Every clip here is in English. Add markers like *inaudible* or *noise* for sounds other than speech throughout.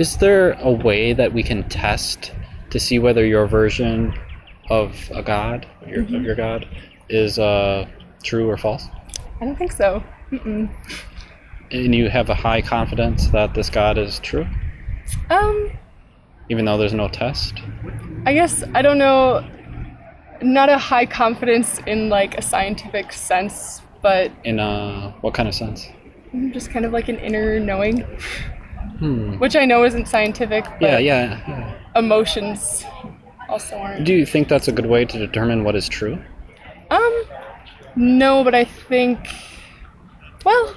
is there a way that we can test to see whether your version of a god, your, of your god, is uh, true or false? I don't think so. Mm-mm. And you have a high confidence that this god is true, Um, even though there's no test. I guess I don't know. Not a high confidence in like a scientific sense, but In uh, what kind of sense? just kind of like an inner knowing, Hmm. which I know isn't scientific. But Yeah, yeah, yeah. Emotions also aren't. Do you think that's a good way to determine what is true? Um, no, but I think, well,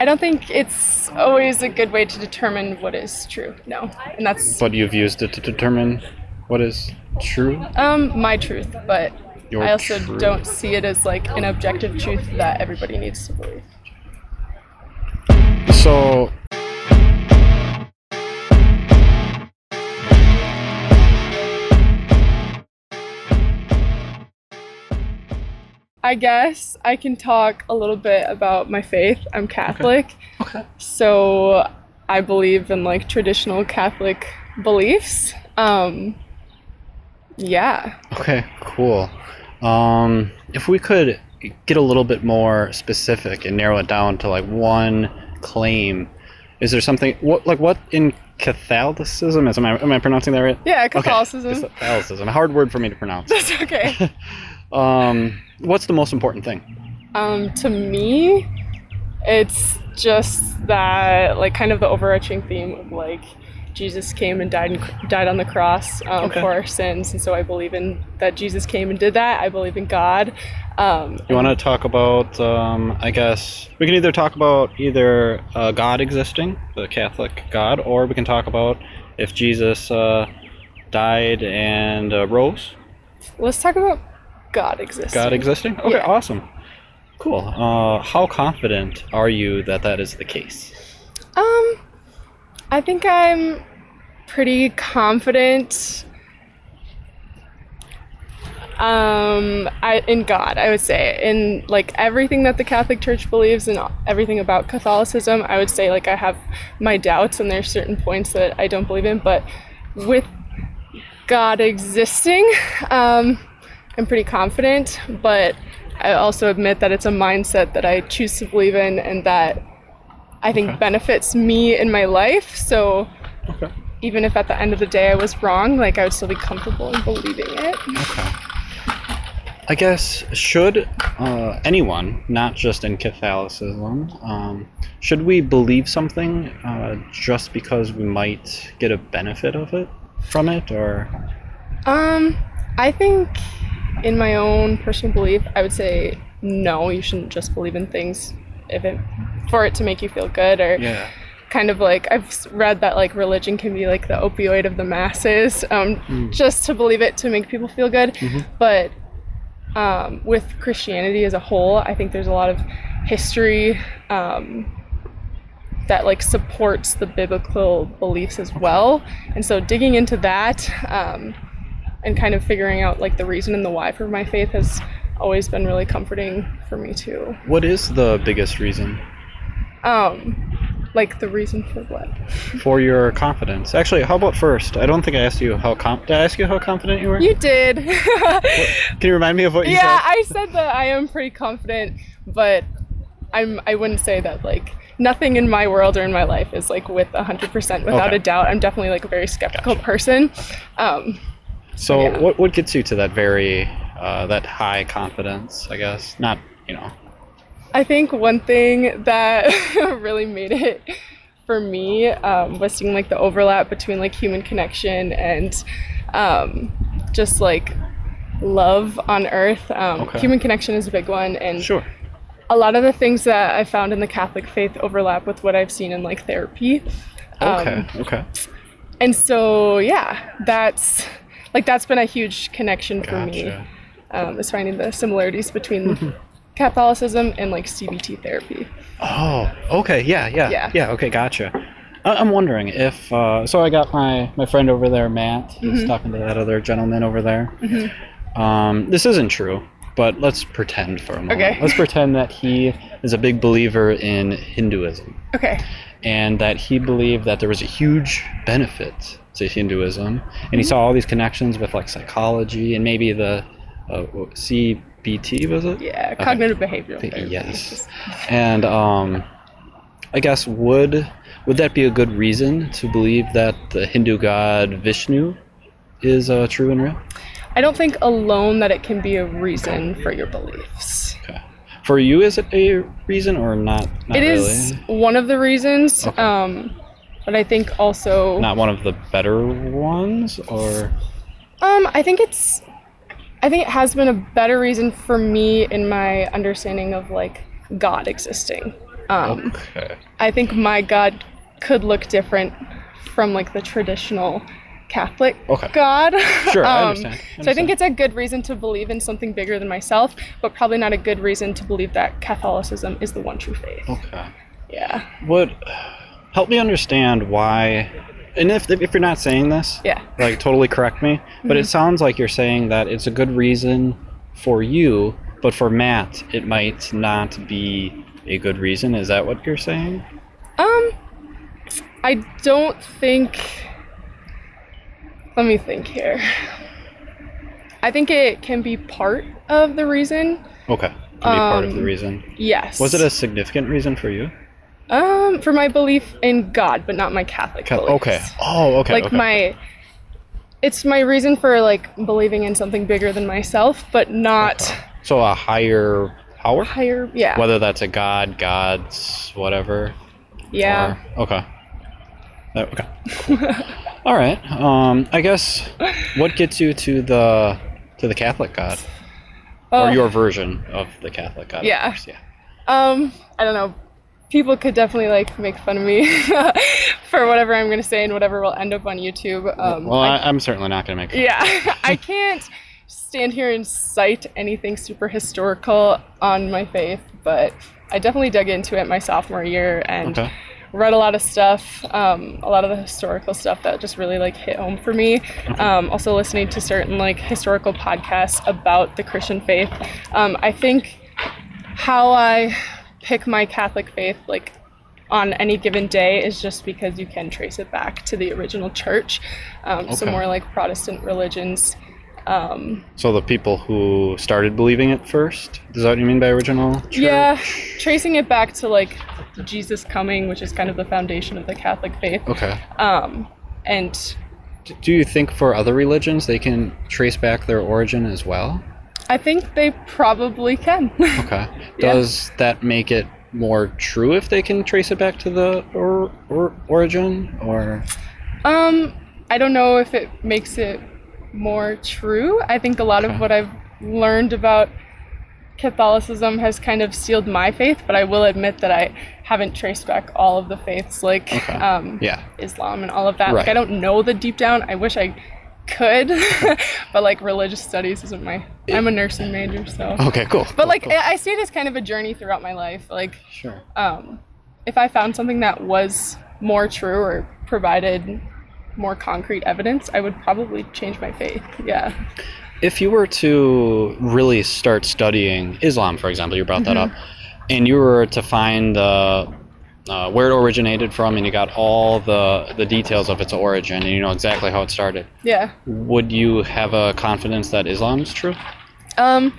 I don't think it's always a good way to determine what is true. No, and that's But you've used it to determine what is true. um my truth, but Your I also truth. don't see it as like an objective truth that everybody needs to believe. So, I guess I can talk a little bit about my faith. I'm Catholic. Okay. So I believe in like traditional Catholic beliefs. Um yeah. okay, cool. Um, if we could get a little bit more specific and narrow it down to like one claim, is there something what like what in Catholicism is? Am I am I pronouncing that right? Yeah, Okay, Catholicism. Catholicism, a hard word for me to pronounce. *laughs* That's okay. *laughs* Um, what's the most important thing? Um, to me, it's just that like kind of the overarching theme of like Jesus came and died and died on the cross um, Okay. for our sins, and so I believe in that Jesus came and did that. I believe in God. Um, You want to talk about? Um, I guess we can either talk about either uh, God existing, the Catholic God, or we can talk about if Jesus uh, died and uh, rose. let's talk about God existing. God existing. Okay, Yeah. awesome, cool. Uh, how confident are you that that is the case? Um, I think I'm pretty confident. Um, I, in God, I would say, in like everything that the Catholic Church believes and everything about Catholicism, I would say like I have my doubts and there's certain points that I don't believe in, but with God existing, um, I'm pretty confident. But I also admit that it's a mindset that I choose to believe in and that I think Okay. benefits me in my life. So Okay. even if at the end of the day I was wrong, like I would still be comfortable in believing it. Okay. I guess should uh, anyone, not just in Catholicism, um, should we believe something uh, just because we might get a benefit of it from it, or Um, I think in my own personal belief, I would say no, you shouldn't just believe in things if it for it to make you feel good or yeah, kind of like I've read that like religion can be like the opioid of the masses, um, Mm. just to believe it to make people feel good. Mhm. But um, with Christianity as a whole, I think there's a lot of history um, that like supports the biblical beliefs as well. And so digging into that um, and kind of figuring out like the reason and the why for my faith has always been really comforting for me too. What is the biggest reason Um, like the reason for what? *laughs* for your confidence? Actually, how about first? I don't think I asked you how com- did I ask you how confident you were? You did. *laughs* Can you remind me of what you yeah, said? Yeah, I said that I am pretty confident, but I'm I wouldn't say that like nothing in my world or in my life is like with 100% without Okay. a doubt. I'm definitely like a very skeptical Gotcha. person. Um, So, yeah. what what gets you to that very uh, that high confidence? I guess not. You know. I think one thing that *laughs* really made it for me um, was seeing like the overlap between like human connection and um, just like love on earth. Um, Okay. Human connection is a big one, and Sure. a lot of the things that I found in the Catholic faith overlap with what I've seen in like therapy. Um, Okay. okay. And so yeah, that's like that's been a huge connection for me. Um, is finding the similarities between *laughs* Catholicism and like CBT therapy. Oh, okay, yeah, yeah, Yeah. yeah. Okay, gotcha. I- I'm wondering if uh, so. I got my my friend over there, Matt. He's Mm-hmm. talking to that other gentleman over there. Um, this isn't true, but let's pretend for a moment. Okay. Let's pretend that he is a big believer in Hinduism, Okay. and that he believed that there was a huge benefit to Hinduism, and he saw all these connections with like psychology and maybe the uh, CBT was it? Yeah, Okay. cognitive behavioral therapy. yes. And um, I guess would would that be a good reason to believe that the Hindu god Vishnu is uh, true and real? I don't think alone that it can be a reason for your beliefs. Okay. For you, is it a reason or not? not It is really? one of the reasons, Okay. um, but I think also, not one of the better ones, or um, I think it's, I think it has been a better reason for me in my understanding of like God existing. Um, okay. I think my God could look different from like the traditional Catholic Okay. God. Sure, I Um, understand. I So I think it's a good reason to believe in something bigger than myself, but probably not a good reason to believe that Catholicism is the one true faith. Okay. Yeah. Would help me understand why, and if if you're not saying this, Yeah. like totally correct me but it sounds like you're saying that it's a good reason for you but for matt it might not be a good reason is that what you're saying Um, I don't think. Let me think here. I think it can be part of the reason. okay can be part of the Um, reason Yes. was it a significant reason for you Um, for my belief in God, but not my Catholic Ca- beliefs. okay. Oh okay like okay. my it's my reason for like believing in something bigger than myself but not so a higher power? Higher yeah. Whether that's a god gods whatever? Yeah. Or- okay. Okay. *laughs* All right um i guess what gets you to the to the catholic god? Oh, or your version of the Catholic God. Yeah. course, yeah. um i don't know people could definitely like make fun of me *laughs* for whatever i'm gonna say and whatever will end up on youtube um well, I- I'm certainly not going to make. yeah *laughs* i can't stand here and cite anything super historical on my faith but i definitely dug into it my sophomore year and Okay. read a lot of stuff um, a lot of the historical stuff that just really like hit home for me um, also listening to certain like historical podcasts about the christian faith um, i think how i pick my catholic faith like on any given day is just because you can trace it back to the original church um, so more like protestant religions um, So the people who started believing it first. Is that what you mean by original? Church? yeah tracing it back to like jesus coming which is kind of the foundation of the catholic faith Okay. um, and Do you think for other religions they can trace back their origin as well? I think they probably can. *laughs* Okay. Yeah. Does that make it more true if they can trace it back to the or, or origin or? um, I don't know if it makes it more true. I think a lot Okay. of what I've learned about Catholicism has kind of sealed my faith, but I will admit that I haven't traced back all of the faiths, like Okay. um, Yeah. Islam and all of that. Like, I don't know the deep down. I wish I could, *laughs* but like religious studies isn't my. I'm a nursing major, so. Okay. Cool. But cool, like, cool. I I see it as kind of a journey throughout my life. Like, Sure. um, if I found something that was more true or provided more concrete evidence, I would probably change my faith. Yeah. If you were to really start studying Islam, for example, you brought that Mm-hmm. up, and you were to find the uh, where it originated from, and you got all the the details of its origin, and you know exactly how it started, Yeah. would you have a confidence that Islam is true? Um,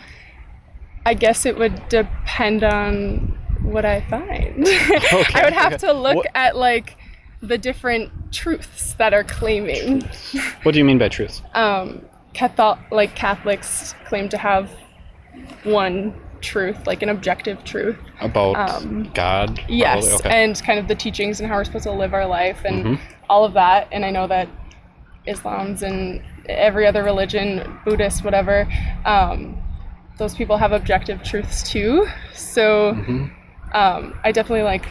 I guess it would depend on what I find. *laughs* I would have to look What- at like the different truths that are claiming. What do you mean by truth? Um, Catholic, like Catholics claim to have one truth, like an objective truth. About Um, God? Yes, Okay. and kind of the teachings and how we're supposed to live our life and Mhm. all of that. And I know that Islam's and every other religion, Buddhist, whatever, um, those people have objective truths too. So Mhm. um, I definitely like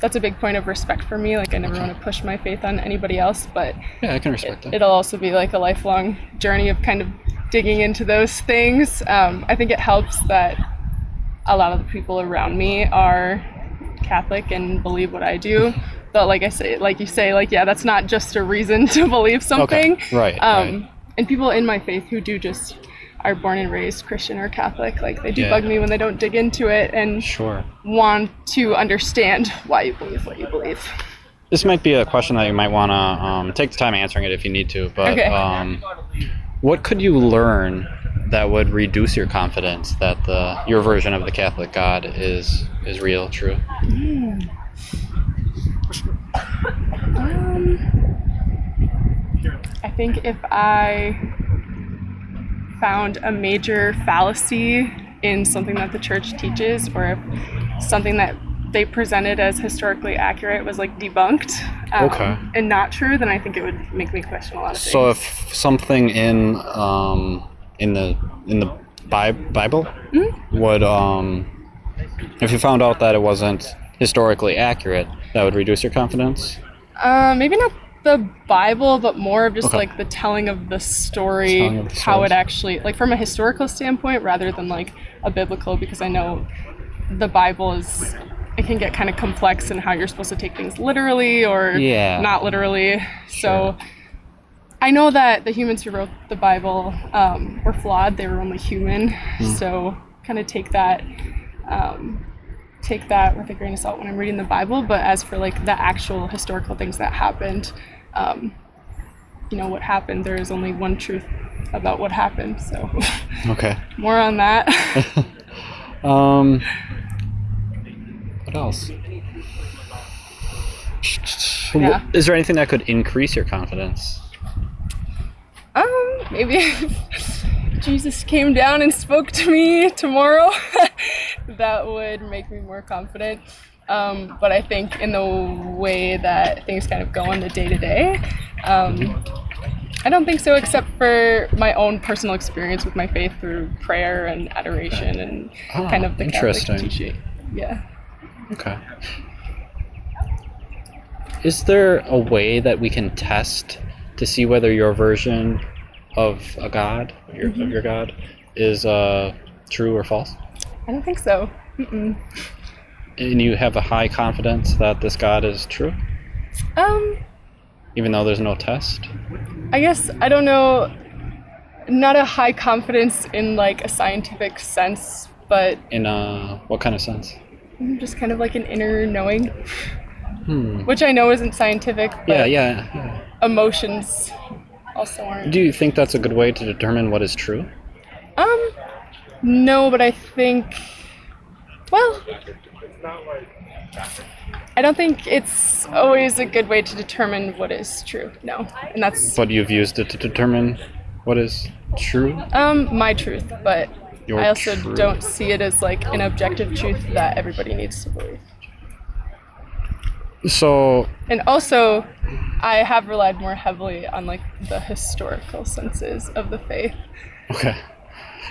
that's a big point of respect for me. Like I never want to push my faith on anybody else, but Yeah, I can respect that. it'll also be like a lifelong journey of kind of digging into those things. Um, I think it helps that a lot of the people around me are Catholic and believe what I do. But like I say, like you say, like yeah, that's not just a reason *laughs* to believe something. Okay. Right. Um, right. And people in my faith who do just are born and raised Christian or Catholic. Like they do Yeah. bug me when they don't dig into it and Sure. want to understand why you believe what you believe. This might be a question that you might want to um, take the time answering it if you need to. But Okay. um, what could you learn that would reduce your confidence that the your version of the Catholic God is is real, true? Um, I think if I found a major fallacy in something that the church teaches, or if something that they presented as historically accurate was like debunked um, Okay. and not true, then I think it would make me question a lot of things. So if something in um, in the in the Bi- Bible would um, if you found out that it wasn't historically accurate, that would reduce your confidence. Uh, maybe not the Bible, but more of just Okay. like the telling of the story, of the how stories. it actually, like from a historical standpoint, rather than like a biblical, because I know the Bible is, it can get kind of complex in how you're supposed to take things literally or Yeah. not literally. Sure. So I know that the humans who wrote the Bible um, were flawed, they were only human. Hmm. So kind of take that. Um, take that with a grain of salt when I'm reading the Bible. But as for like the actual historical things that happened, um, you know, what happened, there is only one truth about what happened. So *laughs* Okay. more on that. *laughs* Um, what else? Yeah. Is there anything that could increase your confidence? Maybe if Jesus came down and spoke to me tomorrow, *laughs* that would make me more confident. Um, but I think in the way that things kind of go on the day to day, um, I don't think so, except for my own personal experience with my faith through prayer and adoration and Ah, kind of the interesting. Catholic teaching. Yeah. Okay. Is there a way that we can test to see whether your version of a god, your, Mm-hmm. of your god, is uh, true or false? I don't think so. Mm-mm. And you have a high confidence that this god is true, Um, even though there's no test? I guess I don't know. Not a high confidence in like a scientific sense, but In uh, what kind of sense? just kind of like an inner knowing, Hmm. which I know isn't scientific. But Yeah, yeah, yeah. Emotions also aren't. Do you think that's a good way to determine what is true? Um, no, but I think, well, I don't think it's always a good way to determine what is true. No, and that's But you've used it to determine what is true? um my truth, but Your I also truth. don't see it as like an objective truth that everybody needs to believe. So, And also, I have relied more heavily on like the historical senses of the faith. okay.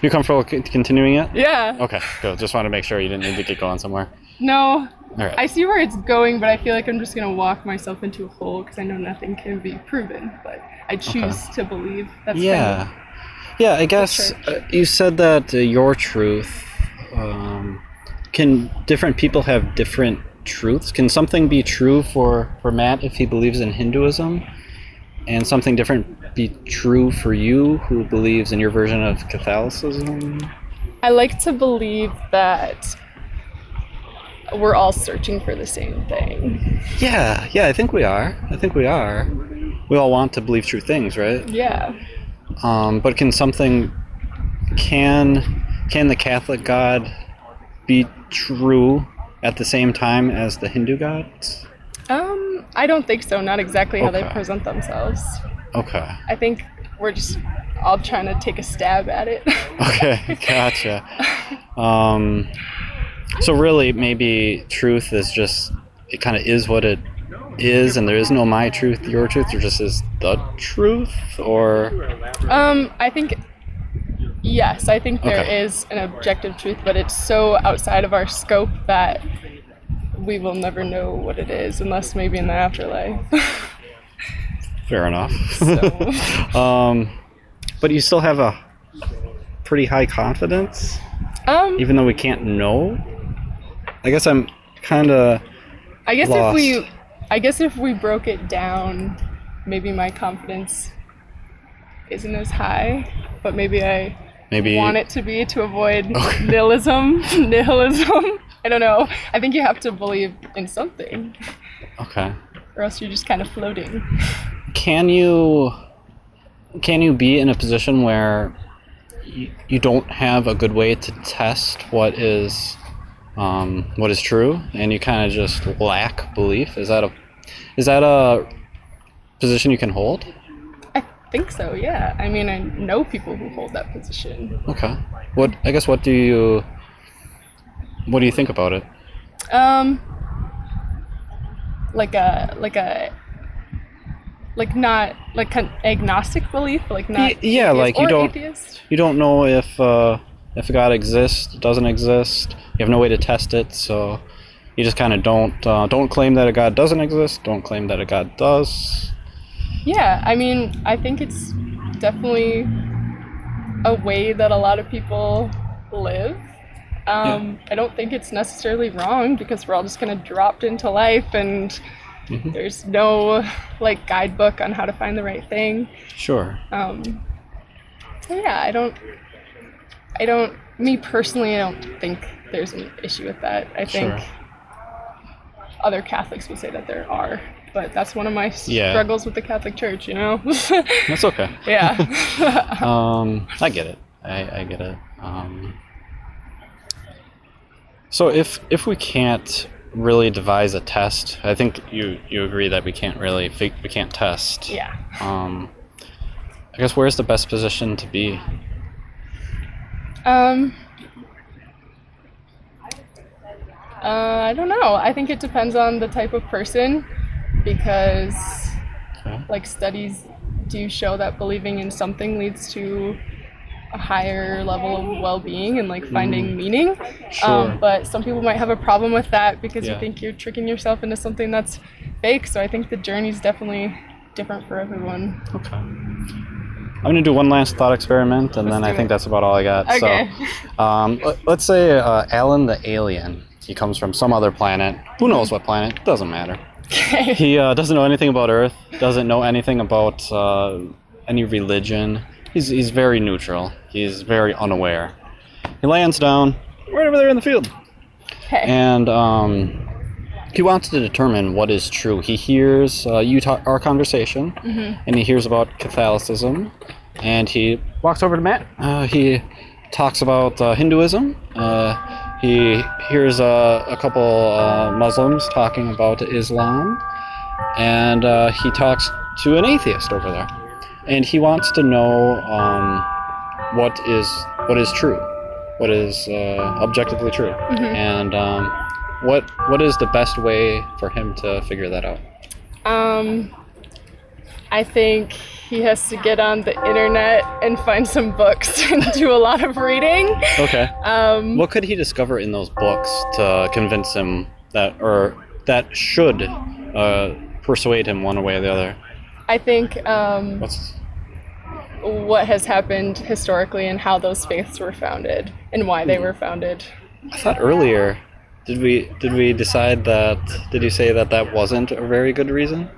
You comfortable c- continuing it? Yeah. Okay, good. Just want to make sure you didn't need to get going somewhere. No, All right. I see where it's going, but I feel like I'm just gonna walk myself into a hole because I know nothing can be proven. But I choose to believe. That's kind yeah. Yeah, I guess uh, you said that uh, your truth. Um, can different people have different truths? Can something be true for, for Matt if he believes in Hinduism, and something different be true for you who believes in your version of Catholicism? I like to believe that we're all searching for the same thing. Yeah, yeah, I think we are. I think we are. We all want to believe true things, right? Yeah. Um, but can something can can the Catholic God be true at the same time as the Hindu gods? Um, I don't think so. Not exactly how they present themselves. Okay. I think we're just all trying to take a stab at it. *laughs* Okay, gotcha. Um, so really, maybe truth is just it kind of is what it is, and there is no my truth, your truth. There just is the truth, or Um, I think yes, I think there is Okay. an objective truth, but it's so outside of our scope that we will never know what it is unless maybe in the afterlife. fair enough. *laughs* So- *laughs* um, but you still have a pretty high confidence. um, even though we can't know. I guess I'm kind of I guess lost. if we, I guess if we broke it down, maybe my confidence isn't as high, but maybe I Maybe want it to be to avoid *laughs* nihilism. *laughs* nihilism. *laughs* I don't know. I think you have to believe in something, Okay. or else you're just kind of floating. Can you can you be in a position where you, you don't have a good way to test what is um, what is true, and you kind of just lack belief? Is that a is that a position you can hold? Think so. Yeah. I mean, I know people who hold that position. Okay. What I guess what do you what do you think about it? Um, like a like a like not like an agnostic belief, like not yeah, like you don't- atheist. You don't know if uh, if God exists, doesn't exist. You have no way to test it, so you just kind of don't uh, don't claim that a God doesn't exist. Don't claim that a God does. Yeah, I mean, I think it's definitely a way that a lot of people live. Um, I don't think it's necessarily wrong because we're all just kind of dropped into life and Mhm. there's no like guidebook on how to find the right thing. Sure. Um, so yeah, I don't, I don't, me personally, I don't think there's an issue with that. I think Sure. other Catholics would say that there are, but that's one of my Yeah. struggles with the Catholic Church, you know? *laughs* That's okay. yeah. *laughs* Um, I get it. I, I get it. Um, so if if we can't really devise a test, I think you you agree that we can't really we can't test. yeah. Um, I guess where's the best position to be? Um, uh, I don't know. I think it depends on the type of person because Okay. like studies do show that believing in something leads to a higher level of well-being and like finding meaning Mm. Sure. um, but some people might have a problem with that because Yeah. you think you're tricking yourself into something that's fake so i think the journey's definitely different for everyone Okay. I'm gonna do one last thought experiment, and Let's then I think it. that's about all I got. okay So, *laughs* um, let- let's say uh, Alan the alien. He comes from some other planet. Who knows what planet? Doesn't matter. Okay He uh, doesn't know anything about Earth. Doesn't know anything about uh, any religion. He's he's very neutral. He's very unaware. He lands down right over there in the field. okay and um, he wants to determine what is true. He hears uh, you talk our conversation, and he hears about Catholicism, and he walks over to Matt. Uh, he talks about uh, Hinduism. He hears uh, a couple uh, Muslims talking about Islam, and uh, he talks to an atheist over there, and he wants to know um, what is what is true, what is uh, objectively true, and um, what what is the best way for him to figure that out? Um, I think he has to get on the internet and find some books *laughs* and do a lot of reading. Okay. Um, What could he discover in those books to convince him that, or that should uh, persuade him one way or the other? I think um, What's what has happened historically and how those faiths were founded and why they were founded. I thought earlier? Did we did we decide that? Did you say that that wasn't a very good reason?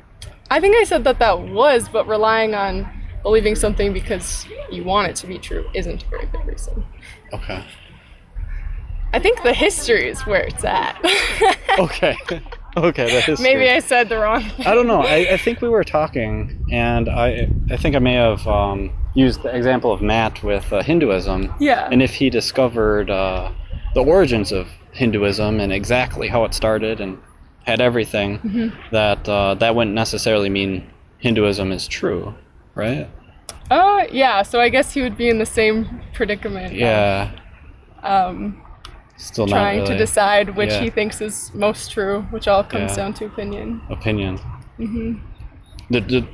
I think I said that that was, but relying on believing something because you want it to be true isn't a very good reason. Okay. I think the history is where it's at. *laughs* Okay. okay. That is Maybe. I said the wrong thing. I don't know. I, I think we were talking, and I I think I may have um, used the example of Matt with uh, Hinduism. Yeah. And if he discovered uh, the origins of Hinduism and exactly how it started and had everything, Mm-hmm. that uh, that wouldn't necessarily mean Hinduism is true, right? Oh, yeah. So I guess he would be in the same predicament. of, Yeah. Um, Still trying not to really decide which yeah. he thinks is most true, which all comes Yeah. down to opinion. opinion. hmm The, the,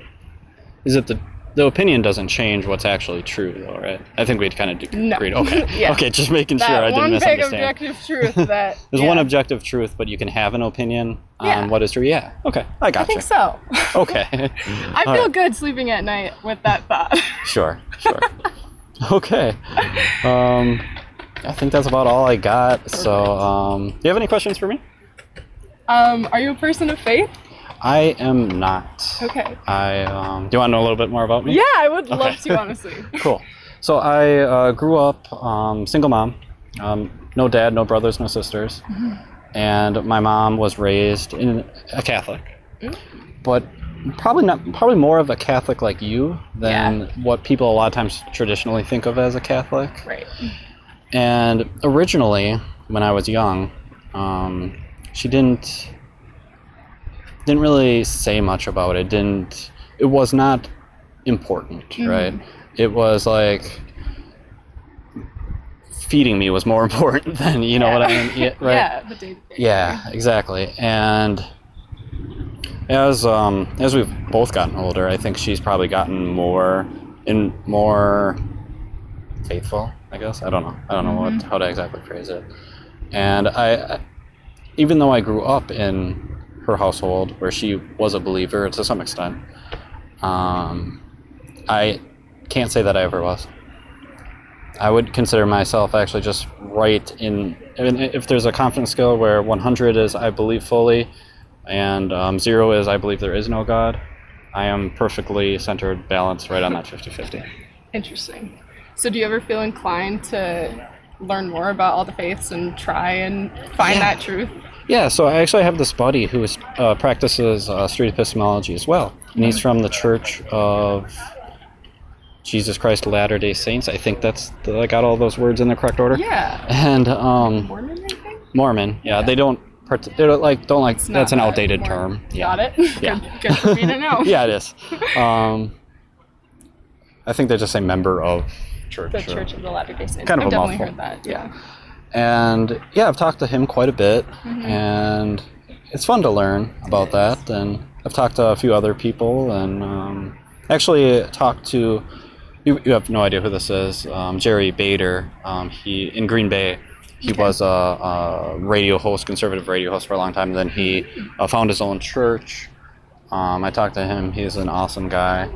is it the the opinion doesn't change what's actually true, though, right? I think we'd kind of No. agreed. Okay. *laughs* Yeah. Okay. Just making That sure I didn't misunderstand. one big objective truth *laughs* that There's yeah, one objective truth, but you can have an opinion Yeah. on what is true. Yeah. Okay. I I gotcha. I think so. *laughs* Okay. I feel right. good sleeping at night with that thought. Sure. Sure. okay. Um, I think that's about all I got. So, um, do you have any questions for me? um, are you a person of faith? I am not. Okay. I um, do you want to know a little bit more about me? Yeah, I would love to honestly. *laughs* Cool. So I uh, grew up um, single mom, um, no dad, no brothers, no sisters, and my mom was raised in a Catholic, but probably not probably more of a Catholic like you than what people a lot of times traditionally think of as a Catholic. Right. And originally, when I was young, um, she didn't didn't really say much about it. Didn't it was not important, right? It was like feeding me was more *laughs* important than you know what I mean, yeah, right? Yeah. Yeah, exactly. And as um, as we've both gotten older, I think she's probably gotten more in more faithful. I guess I don't know. I don't know what how to exactly phrase it. And I- even though I grew up in her household where she was a believer to some extent, um, I can't say that I ever was. I would consider myself actually just right in. I mean, if there's a confidence scale where 100 is I believe fully, and um, zero is I believe there is no God, I am perfectly centered, balanced, right on that 50-50. Interesting. So, do you ever feel inclined to learn more about all the faiths and try and find Yeah. that truth? Yeah, so I actually have this buddy who is, uh, practices uh, street epistemology as well, and he's from the Church of Jesus Christ of Latter Day Saints. I think that's I got all those words in the correct order. Yeah. And um, Mormon, I think. Mormon, yeah, they don't. They don't like don't like. It's That's an outdated Mormon. term. Yeah. Got it. *laughs* Yeah. Good, good for me to know. *laughs* yeah, it is. *laughs* Um, I think they just say member of church. The or- Church of the Latter Day Saints. Kind of I've a definitely mouthful. heard that. Yeah. And yeah, I've talked to him quite a bit, Mm-hmm. and it's fun to learn about that. And I've talked to a few other people, and um, actually talked to. You, you have no idea who this is, um, Jerry Bader. Um, he in Green Bay. He Okay. was a, a radio host, conservative radio host for a long time. Then he uh, found his own church. Um, I talked to him. He's an awesome guy.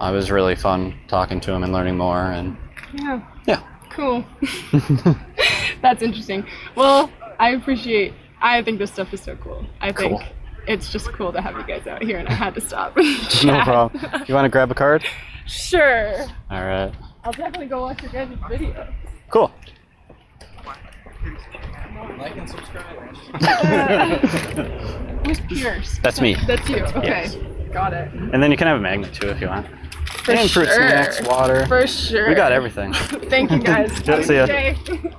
Uh, it was really fun talking to him and learning more. And Yeah. yeah, Cool. *laughs* *laughs* That's interesting. Well, I appreciate. I think this stuff is so cool. I think Cool. it's just cool to have you guys out here, and I had to stop. *laughs* *laughs* no problem. You want to grab a card? Sure. All right. I'll definitely go watch your guys' video. Cool. Like and subscribe. Who's Pierce? That's me. That's you. Okay. Yes. Got it. And then you can have a magnet too if you want. For and fruit snacks, water. For sure. We got everything. Thank you guys. Have a see ya. good day.